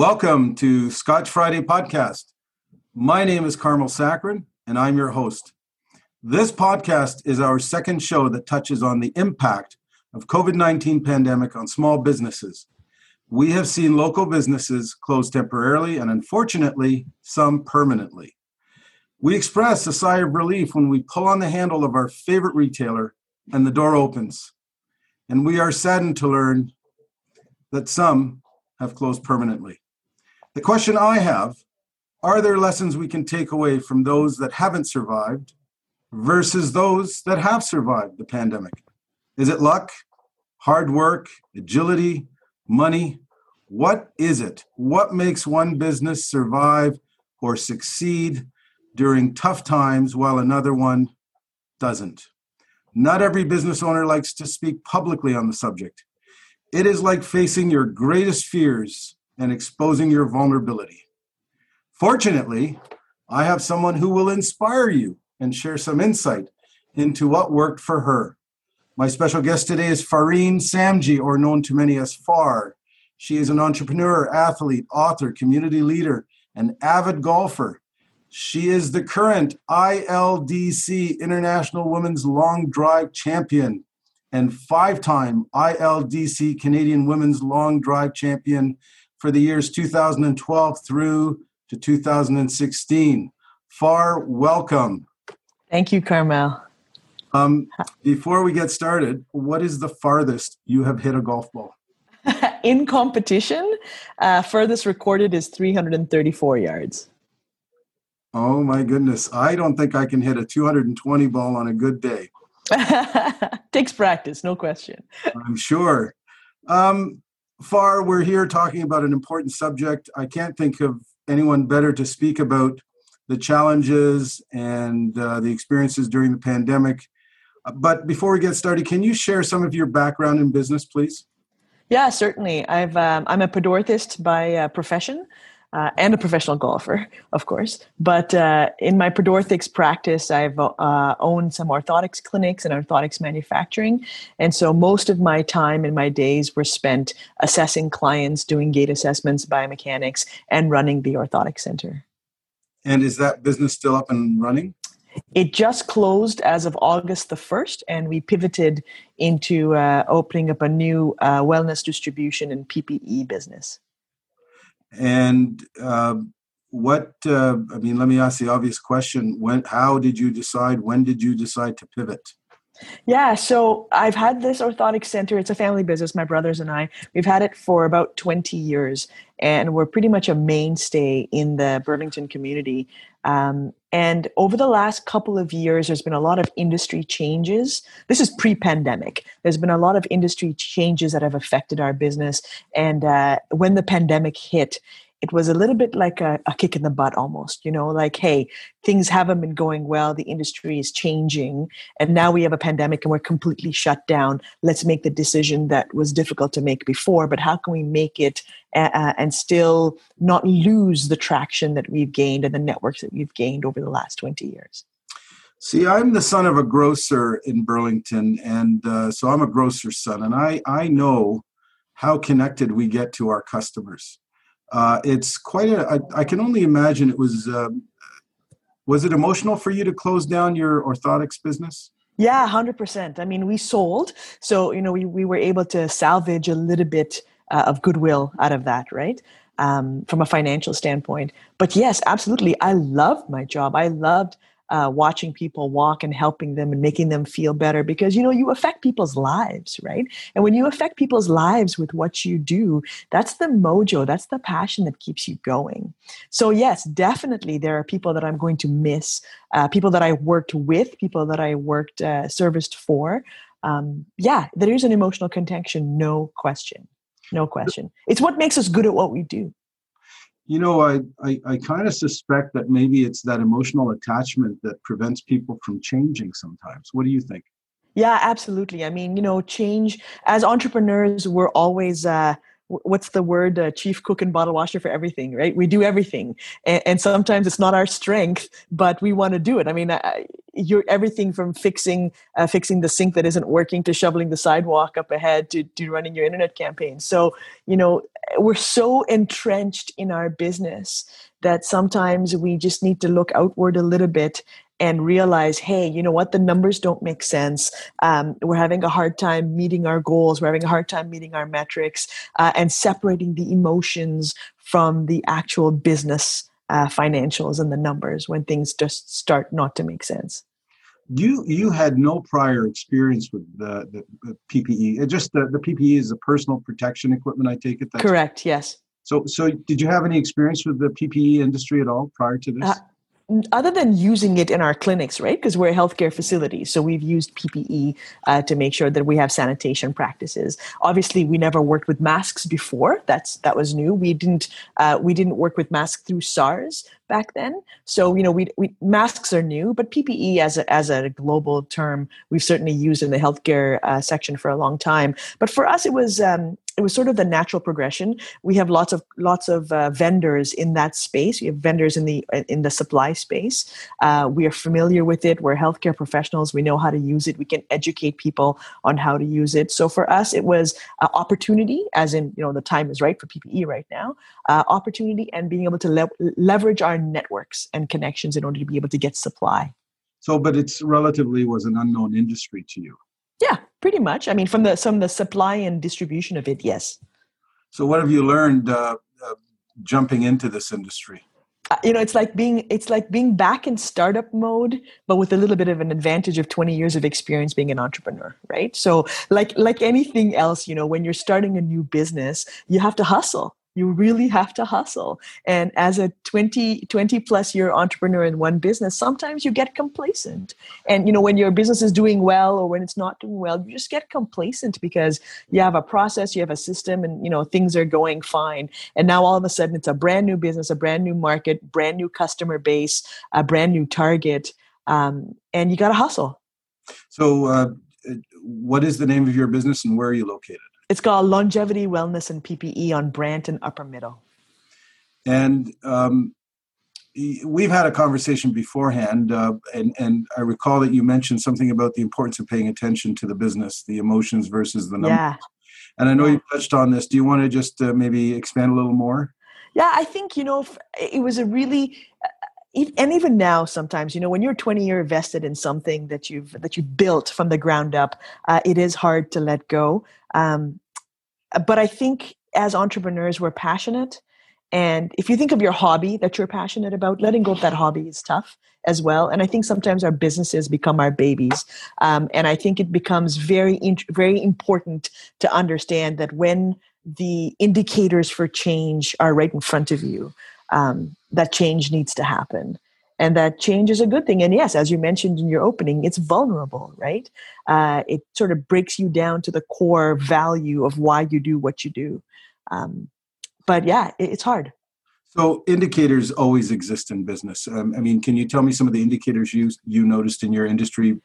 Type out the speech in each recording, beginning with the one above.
Welcome to Scotch Friday Podcast. My name is Carmel Saccharin, and I'm your host. This podcast is our second show that touches on the impact of COVID-19 pandemic on small businesses. We have seen local businesses close temporarily and unfortunately some permanently. We express a sigh of relief when we pull on the handle of our favorite retailer and the door opens. And we are saddened to learn that some have closed permanently. The question I have are there lessons we can take away from those that haven't survived versus those that have survived the pandemic? Is it luck, hard work, agility, money? What is it? What makes one business survive or succeed during tough times while another one doesn't? Not every business owner likes to speak publicly on the subject. It is like facing your greatest fears and exposing your vulnerability. Fortunately, I have someone who will inspire you and share some insight into what worked for her. My special guest today is Fareen Samji, or known to many as Far. She is an entrepreneur, athlete, author, community leader, and avid golfer. She is the current ILDC International Women's Long Drive Champion and five time ILDC Canadian Women's Long Drive Champion for the years 2012 through to 2016. Far welcome. Thank you, Carmel. Um, before we get started, what is the farthest you have hit a golf ball? In competition, uh, furthest recorded is 334 yards. Oh my goodness. I don't think I can hit a 220 ball on a good day. Takes practice, no question. I'm sure. Um, Far, we're here talking about an important subject. I can't think of anyone better to speak about the challenges and uh, the experiences during the pandemic but before we get started, can you share some of your background in business, please? Yeah, certainly. I've um, I'm a podorthist by uh, profession. Uh, and a professional golfer, of course. But uh, in my podorthics practice, I've uh, owned some orthotics clinics and orthotics manufacturing. And so most of my time and my days were spent assessing clients, doing gait assessments, biomechanics, and running the orthotic center. And is that business still up and running? It just closed as of August the 1st, and we pivoted into uh, opening up a new uh, wellness distribution and PPE business. And uh, what, uh, I mean, let me ask the obvious question. When, how did you decide? When did you decide to pivot? Yeah, so I've had this orthotic center. It's a family business, my brothers and I. We've had it for about 20 years, and we're pretty much a mainstay in the Burlington community. Um, and over the last couple of years, there's been a lot of industry changes. This is pre pandemic. There's been a lot of industry changes that have affected our business. And uh, when the pandemic hit, it was a little bit like a, a, kick in the butt almost you know like hey things haven't been going well the industry is changing and now we have a pandemic and we're completely shut down let's make the decision that was difficult to make before but how can we make it uh, and still not lose the traction that we've gained and the networks that we've gained over the last 20 years See, I'm the son of a grocer in Burlington, and uh, so I'm a grocer's son, and I, I know how connected we get to our customers. Uh, it's quite a. I, I can only imagine it was. Uh, was it emotional for you to close down your orthotics business? Yeah, hundred percent. I mean, we sold, so you know, we we were able to salvage a little bit uh, of goodwill out of that, right? Um, from a financial standpoint. But yes, absolutely, I loved my job. I loved uh, watching people walk and helping them and making them feel better because you know you affect people's lives right? And when you affect people's lives with what you do that's the mojo that's the passion that keeps you going. So yes definitely there are people that i'm going to miss uh, people that i worked with people that i worked uh, serviced for. Um, yeah there is an emotional contention no question no question. It's what makes us good at what we do you know, I, I, I kind of suspect that maybe it's that emotional attachment that prevents people from changing sometimes. What do you think? Yeah, absolutely. I mean, you know, change as entrepreneurs, we're always, uh, what's the word uh, chief cook and bottle washer for everything right? We do everything. And, and, sometimes it's not our strength but we want to do it. I mean I, you're everything from fixing uh, fixing the sink that isn't working to shoveling the sidewalk up ahead to, to running your internet campaign. So you know we're so entrenched in our business that sometimes we just need to look outward a little bit and realize, hey, you know what, the numbers don't make sense. Um, we're having a hard time meeting our goals. We're having a hard time meeting our metrics uh, and separating the emotions from the actual business uh, financials and the numbers when things just start not to make sense. You you had no prior experience with the, the, the PPE. It just the, the PPE is the personal protection equipment. I take it. That's Correct. Yes. So so did you have any experience with the PPE industry at all prior to this? Uh, other than using it in our clinics, right? Because we're a healthcare facility, so we've used PPE uh, to make sure that we have sanitation practices. Obviously, we never worked with masks before. That's that was new. We didn't uh, we didn't work with masks through SARS, back then. So you know, we, we masks are new, but PPE as a, as a global term, we've certainly used in the healthcare uh, section for a long time. But for us, it was um, it was sort of the natural progression. We have lots of lots of uh, vendors in that space. We have vendors in the in the supply space. Uh, we are familiar with it. We're healthcare professionals. We know how to use it. We can educate people on how to use it. So for us, it was opportunity, as in you know the time is right for PPE right now. Uh, opportunity and being able to le- leverage our networks and connections in order to be able to get supply. So, but it's relatively was an unknown industry to you. Yeah, pretty much. I mean, from the from the supply and distribution of it, yes. So, what have you learned uh, uh, jumping into this industry? Uh, you know, it's like being it's like being back in startup mode, but with a little bit of an advantage of twenty years of experience being an entrepreneur, right? So, like like anything else, you know, when you're starting a new business, you have to hustle you really have to hustle. And as a 20 20 plus year entrepreneur in one business sometimes you get complacent. And you know when your business is doing well or when it's not doing well you just get complacent because you have a process you have a system and you know things are going fine. And now all of a sudden it's a brand new business a brand new market brand new customer base a brand new target um, and you got to hustle. So uh, what is the name of your business and where are you located it's called Longevity Wellness and PPE on Brant and Upper Middle. And um, we've had a conversation beforehand, uh, and, and I recall that you mentioned something about the importance of paying attention to the business, the emotions versus the numbers. Yeah. And I know you touched on this. Do you want to just uh, maybe expand a little more? Yeah, I think, you know, it was a really and even now sometimes you know when you're 20 year vested in something that you've that you built from the ground up uh, it is hard to let go um, but i think as entrepreneurs we're passionate and if you think of your hobby that you're passionate about letting go of that hobby is tough as well and i think sometimes our businesses become our babies um, and i think it becomes very very important to understand that when the indicators for change are right in front of you um, that change needs to happen. And that change is a good thing. And yes as you mentioned in your opening it's vulnerable right? Uh, it sort of breaks you down to the core value of why you do what you do. Um, but yeah it, it's hard. So indicators always exist in business. Um, i mean can you tell me some of the indicators you you noticed in your industry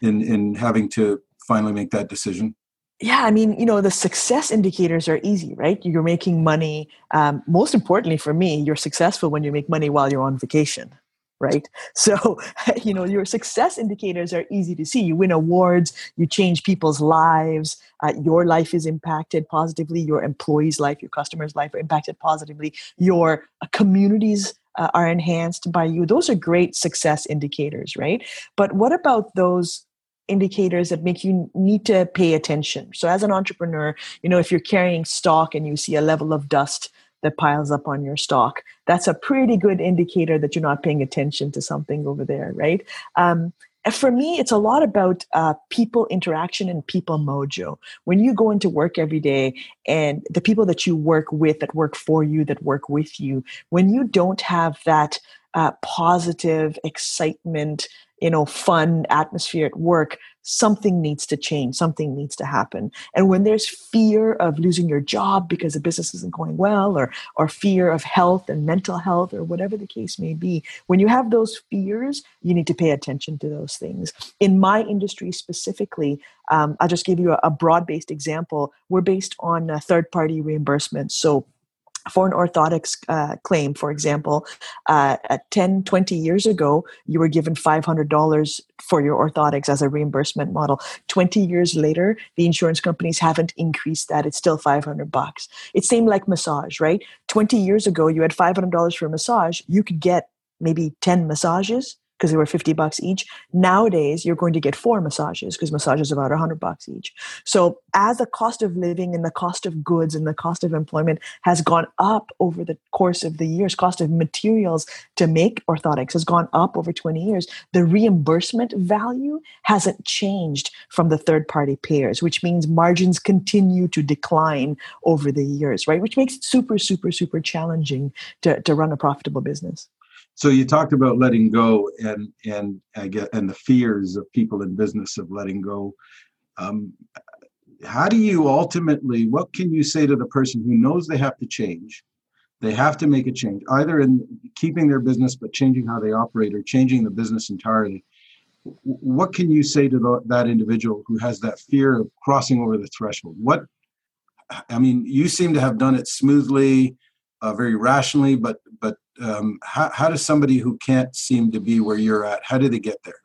in in having to finally make that decision yeah i mean you know the success indicators are easy right? You're making money um, most importantly for me you're successful when you make money while you're on vacation right? So you know your success indicators are easy to see. You win awards you change people's lives uh, your life is impacted positively your employees life your customers life are impacted positively your uh, communities uh, are enhanced by you. Those are great success indicators right? But what about those indicators that make you need to pay attention. So as an entrepreneur, you know, if you're carrying stock and you see a level of dust that piles up on your stock, that's a pretty good indicator that you're not paying attention to something over there, right? Um, for me, it's a lot about uh, people interaction and people mojo. When you go into work every day and the people that you work with, that work for you, that work with you, when you don't have that uh, positive excitement, you know fun atmosphere at work something needs to change something needs to happen. And when there's fear of losing your job because the business isn't going well or or fear of health and mental health or whatever the case may be when you have those fears you need to pay attention to those things. In my industry specifically um, i'll just give you a, a broad-based example. We're based on third party reimbursement so for an orthotics uh, claim, for example, uh, 10, 20 years ago, you were given $500 for your orthotics as a reimbursement model. 20 years later, the insurance companies haven't increased that. It's still 500 bucks. It's same like massage, right? 20 years ago, you had $500 for a massage. You could get maybe 10 massages because they were 50 bucks each. Nowadays, you're going to get four massages because massages are about 100 bucks each. So, as the cost of living and the cost of goods and the cost of employment has gone up over the course of the years, cost of materials to make orthotics has gone up over 20 years, the reimbursement value hasn't changed from the third party payers, which means margins continue to decline over the years, right? Which makes it super, super, super challenging to, to run a profitable business. So you talked about letting go and and I get and the fears of people in business of letting go. Um, how do you ultimately? What can you say to the person who knows they have to change? They have to make a change, either in keeping their business but changing how they operate, or changing the business entirely. What can you say to the, that individual who has that fear of crossing over the threshold? What I mean, you seem to have done it smoothly, uh, very rationally, but but um, how, how does somebody who can't seem to be where you're at how do they get there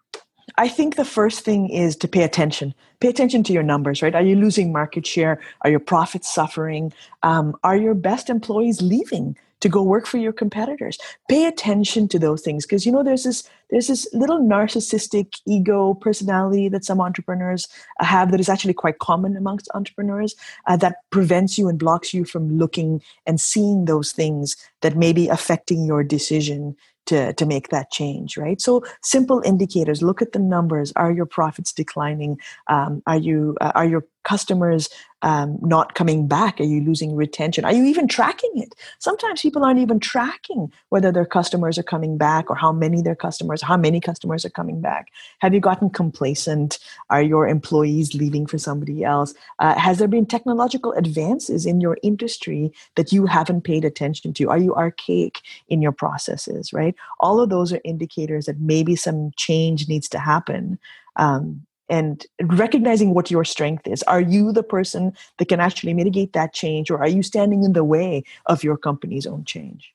I think the first thing is to pay attention. Pay attention to your numbers, right? Are you losing market share? Are your profits suffering? Um, are your best employees leaving? To go work for your competitors pay attention to those things because you know there's this there's this little narcissistic ego personality that some entrepreneurs have that is actually quite common amongst entrepreneurs uh, that prevents you and blocks you from looking and seeing those things that may be affecting your decision to, to make that change, right? So simple indicators. Look at the numbers. Are your profits declining? Um, are you uh, are your customers um, not coming back? Are you losing retention? Are you even tracking it? Sometimes people aren't even tracking whether their customers are coming back or how many their customers, how many customers are coming back. Have you gotten complacent? Are your employees leaving for somebody else? Uh, has there been technological advances in your industry that you haven't paid attention to? Are you archaic in your processes, right? All of those are indicators that maybe some change needs to happen. Um, and recognizing what your strength is. Are you the person that can actually mitigate that change, or are you standing in the way of your company's own change?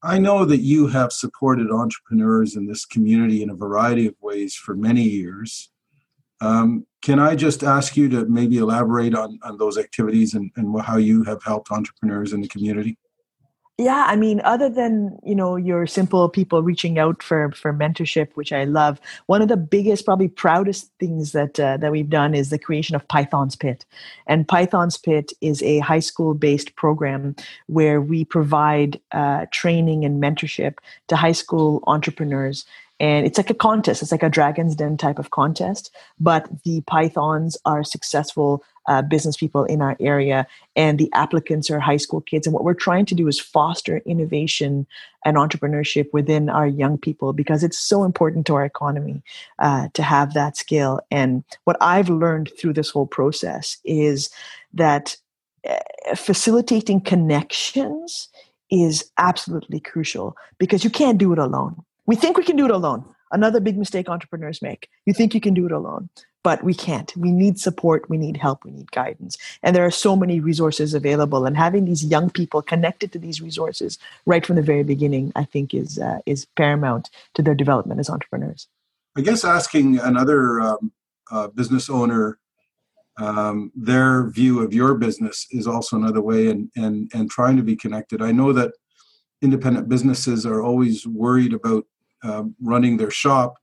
I know that you have supported entrepreneurs in this community in a variety of ways for many years. Um, can I just ask you to maybe elaborate on, on those activities and, and how you have helped entrepreneurs in the community? Yeah i mean other than you know your simple people reaching out for for mentorship which i love one of the biggest probably proudest things that uh, that we've done is the creation of python's pit. And python's pit is a high school based program where we provide uh, training and mentorship to high school entrepreneurs. And it's like a contest. It's like a dragon's den type of contest. But the pythons are successful uh, business people in our area and the applicants are high school kids and what we're trying to do is foster innovation and entrepreneurship within our young people because it's so important to our economy uh, to have that skill and what i've learned through this whole process is that uh, facilitating connections is absolutely crucial because you can't do it alone we think we can do it alone. Another big mistake entrepreneurs make. You think you can do it alone, but we can't. We need support, we need help, we need guidance. And there are so many resources available. And having these young people connected to these resources right from the very beginning, I think, is, uh, is paramount to their development as entrepreneurs. I guess asking another um, uh, business owner um, their view of your business is also another way and, and, and trying to be connected. I know that independent businesses are always worried about uh, running their shop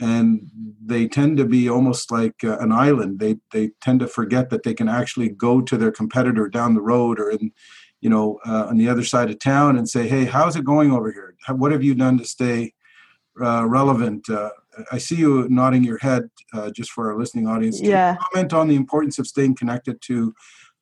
and they tend to be almost like uh, an island. They they tend to forget that they can actually go to their competitor down the road or in you know uh, on the other side of town and say hey how's it going over here? What have you done to stay uh, relevant? Uh, i see you nodding your head uh, just for our listening audience. Yeah. comment on the importance of staying connected to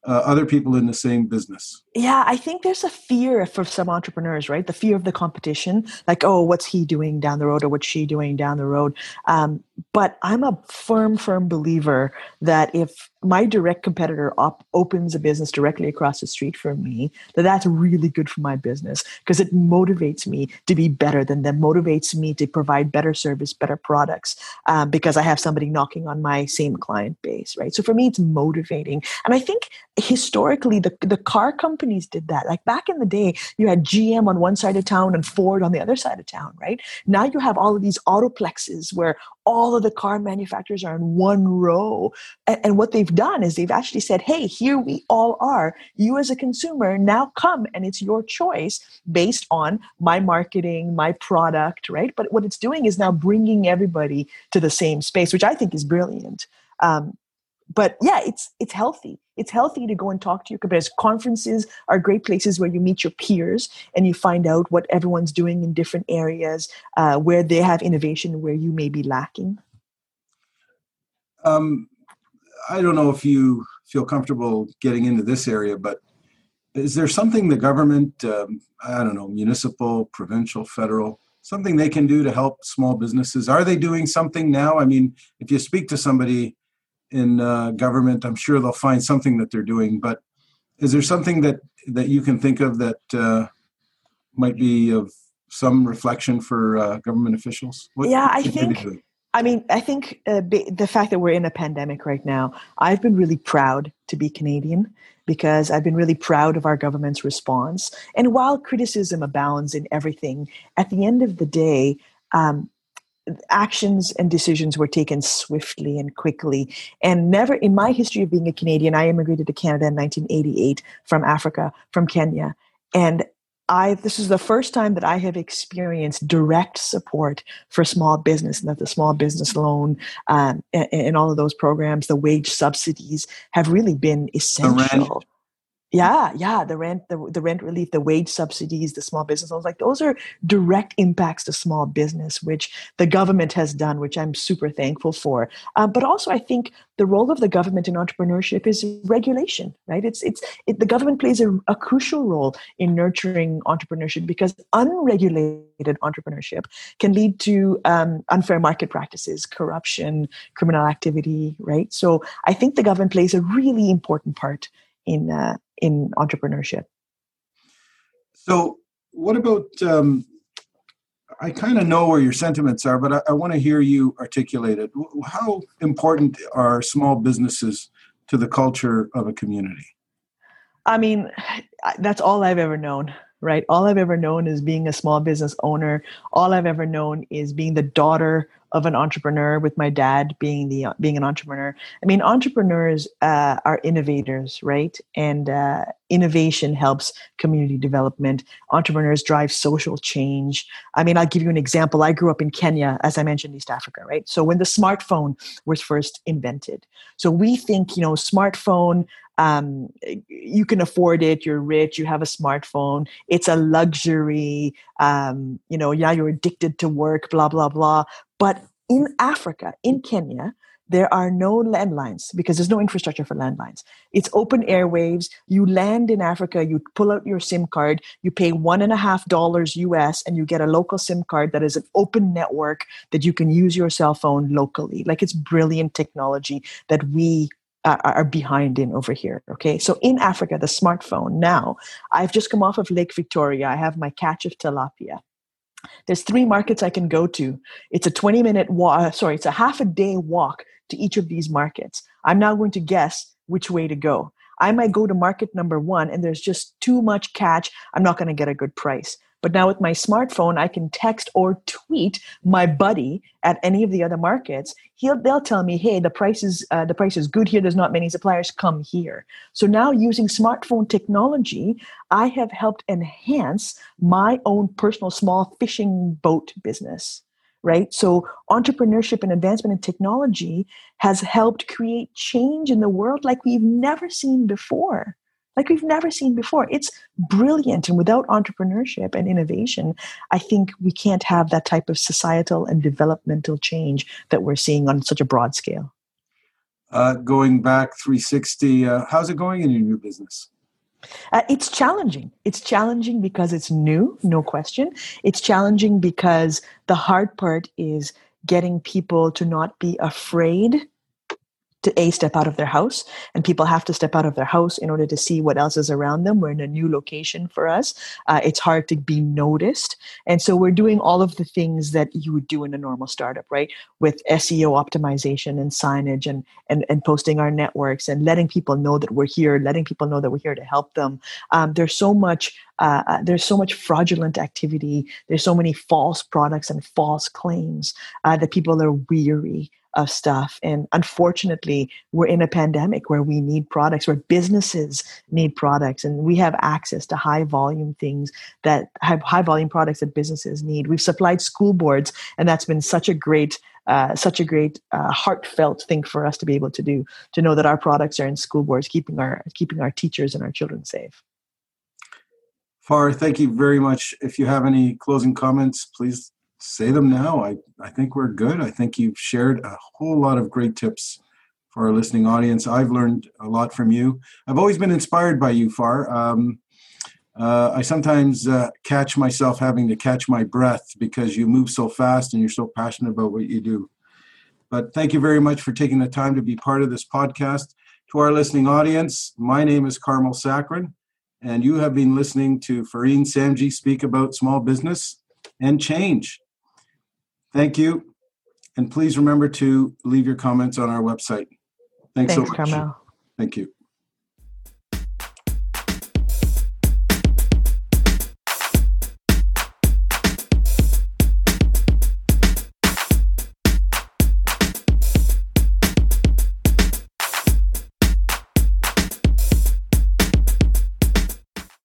uh, other people in the same business? Yeah, I think there's a fear for some entrepreneurs, right? The fear of the competition, like, oh, what's he doing down the road or what's she doing down the road? Um, but I'm a firm, firm believer that if my direct competitor op- opens a business directly across the street from me, that that's really good for my business because it motivates me to be better than them, motivates me to provide better service, better products um, because I have somebody knocking on my same client base, right? So for me, it's motivating. And I think historically, the, the car companies did that. Like back in the day, you had GM on one side of town and Ford on the other side of town, right? Now you have all of these autoplexes where all of the car manufacturers are in one row. And, and, what they've done is they've actually said, hey, here we all are. You as a consumer now come and it's your choice based on my marketing, my product, right? But what it's doing is now bringing everybody to the same space, which I think is brilliant. Um, but yeah, it's it's healthy. It's healthy to go and talk to your competitors. Conferences are great places where you meet your peers and you find out what everyone's doing in different areas, uh, where they have innovation, where you may be lacking. Um, I don't know if you feel comfortable getting into this area, but is there something the government, um, I don't know, municipal, provincial, federal, something they can do to help small businesses? Are they doing something now? I mean, if you speak to somebody in uh, government, I'm sure they'll find something that they're doing. But is there something that that you can think of that uh, might be of some reflection for uh, government officials? What yeah, I think. I mean, I think uh, the fact that we're in a pandemic right now, I've been really proud to be Canadian because I've been really proud of our government's response. And while criticism abounds in everything, at the end of the day, um, actions and decisions were taken swiftly and quickly. And never in my history of being a Canadian, I immigrated to Canada in 1988 from Africa, from Kenya. And I this is the first time that I have experienced direct support for small business, and that the small business loan um, and, and, all of those programs, the wage subsidies, have really been essential. Yeah, yeah, the rent, the, the rent relief, the wage subsidies, the small business loans, like those are direct impacts to small business, which the government has done, which I'm super thankful for. Um, but also, I think the role of the government in entrepreneurship is regulation, right? It's it's it, the government plays a, a crucial role in nurturing entrepreneurship because unregulated entrepreneurship can lead to um, unfair market practices, corruption, criminal activity, right? So I think the government plays a really important part in uh, in entrepreneurship. So, what about? Um, I kind of know where your sentiments are, but I, I want to hear you articulate it. How important are small businesses to the culture of a community? I mean, that's all I've ever known, right? All I've ever known is being a small business owner. All I've ever known is being the daughter of an entrepreneur with my dad being the being an entrepreneur. I mean entrepreneurs uh, are innovators right? And uh, innovation helps community development. Entrepreneurs drive social change. I mean i'll give you an example. I grew up in kenya as i mentioned east africa right? So when the smartphone was first invented. So we think you know smartphone um, you can afford it. You're rich. You have a smartphone. It's a luxury. Um, you know yeah you're addicted to work blah blah blah but in Africa, in Kenya, there are no landlines because there's no infrastructure for landlines. It's open airwaves. You land in Africa, you pull out your SIM card, you pay one and a half dollars US, and you get a local SIM card that is an open network that you can use your cell phone locally. Like it's brilliant technology that we uh, are behind in over here. Okay, so in Africa, the smartphone now, I've just come off of Lake Victoria. I have my catch of tilapia. There's three markets I can go to. It's a 20 minute walk, uh, sorry, it's a half a day walk to each of these markets. I'm now going to guess which way to go. I might go to market number one and there's just too much catch. I'm not going to get a good price. But now with my smartphone, I can text or tweet my buddy at any of the other markets. He'll they'll tell me, hey, the price is uh, the price is good here. There's not many suppliers. Come here. So now using smartphone technology, I have helped enhance my own personal small fishing boat business right? So entrepreneurship and advancement in technology has helped create change in the world like we've never seen before like we've never seen before. It's brilliant. And without entrepreneurship and innovation, I think we can't have that type of societal and developmental change that we're seeing on such a broad scale. Uh, going back 360, uh, how's it going in your new business? Uh, it's challenging. It's challenging because it's new, no question. It's challenging because the hard part is getting people to not be afraid to a step out of their house and people have to step out of their house in order to see what else is around them. We're in a new location for us. Uh, it's hard to be noticed. And so we're doing all of the things that you would do in a normal startup right? With seo optimization and signage and and, and posting our networks and letting people know that we're here letting people know that we're here to help them. Um, there's so much uh, uh there's so much fraudulent activity. There's so many false products and false claims uh, that people are weary of stuff. And unfortunately, we're in a pandemic where we need products, where businesses need products, and we have access to high volume things that have high volume products that businesses need. We've supplied school boards, and that's been such a great uh, such a great uh, heartfelt thing for us to be able to do to know that our products are in school boards keeping our keeping our teachers and our children safe far thank you very much if you have any closing comments please say them now. I, I think we're good. I think you've shared a whole lot of great tips for our listening audience. I've learned a lot from you. I've always been inspired by you, Far. Um, uh, I sometimes uh, catch myself having to catch my breath because you move so fast and you're so passionate about what you do. But thank you very much for taking the time to be part of this podcast. To our listening audience, my name is Carmel Saccharin, and you have been listening to Fareen Samji speak about small business and change. Thank you. And please remember to leave your comments on our website. Thanks, Thanks so much. Carmel. Thank you.